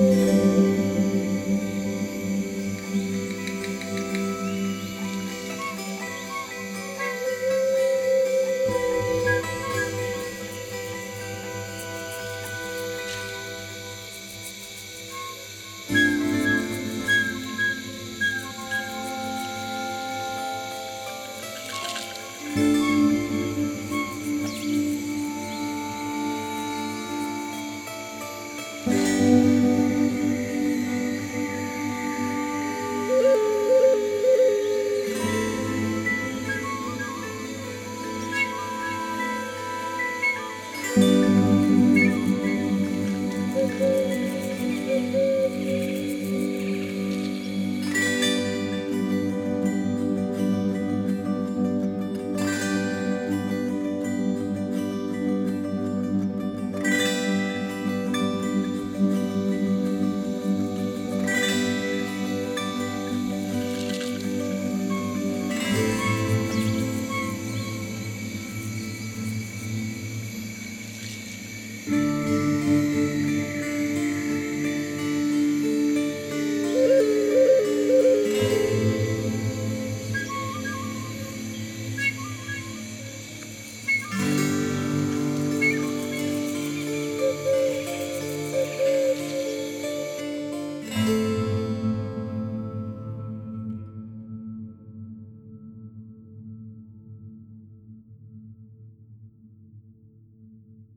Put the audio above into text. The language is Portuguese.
Música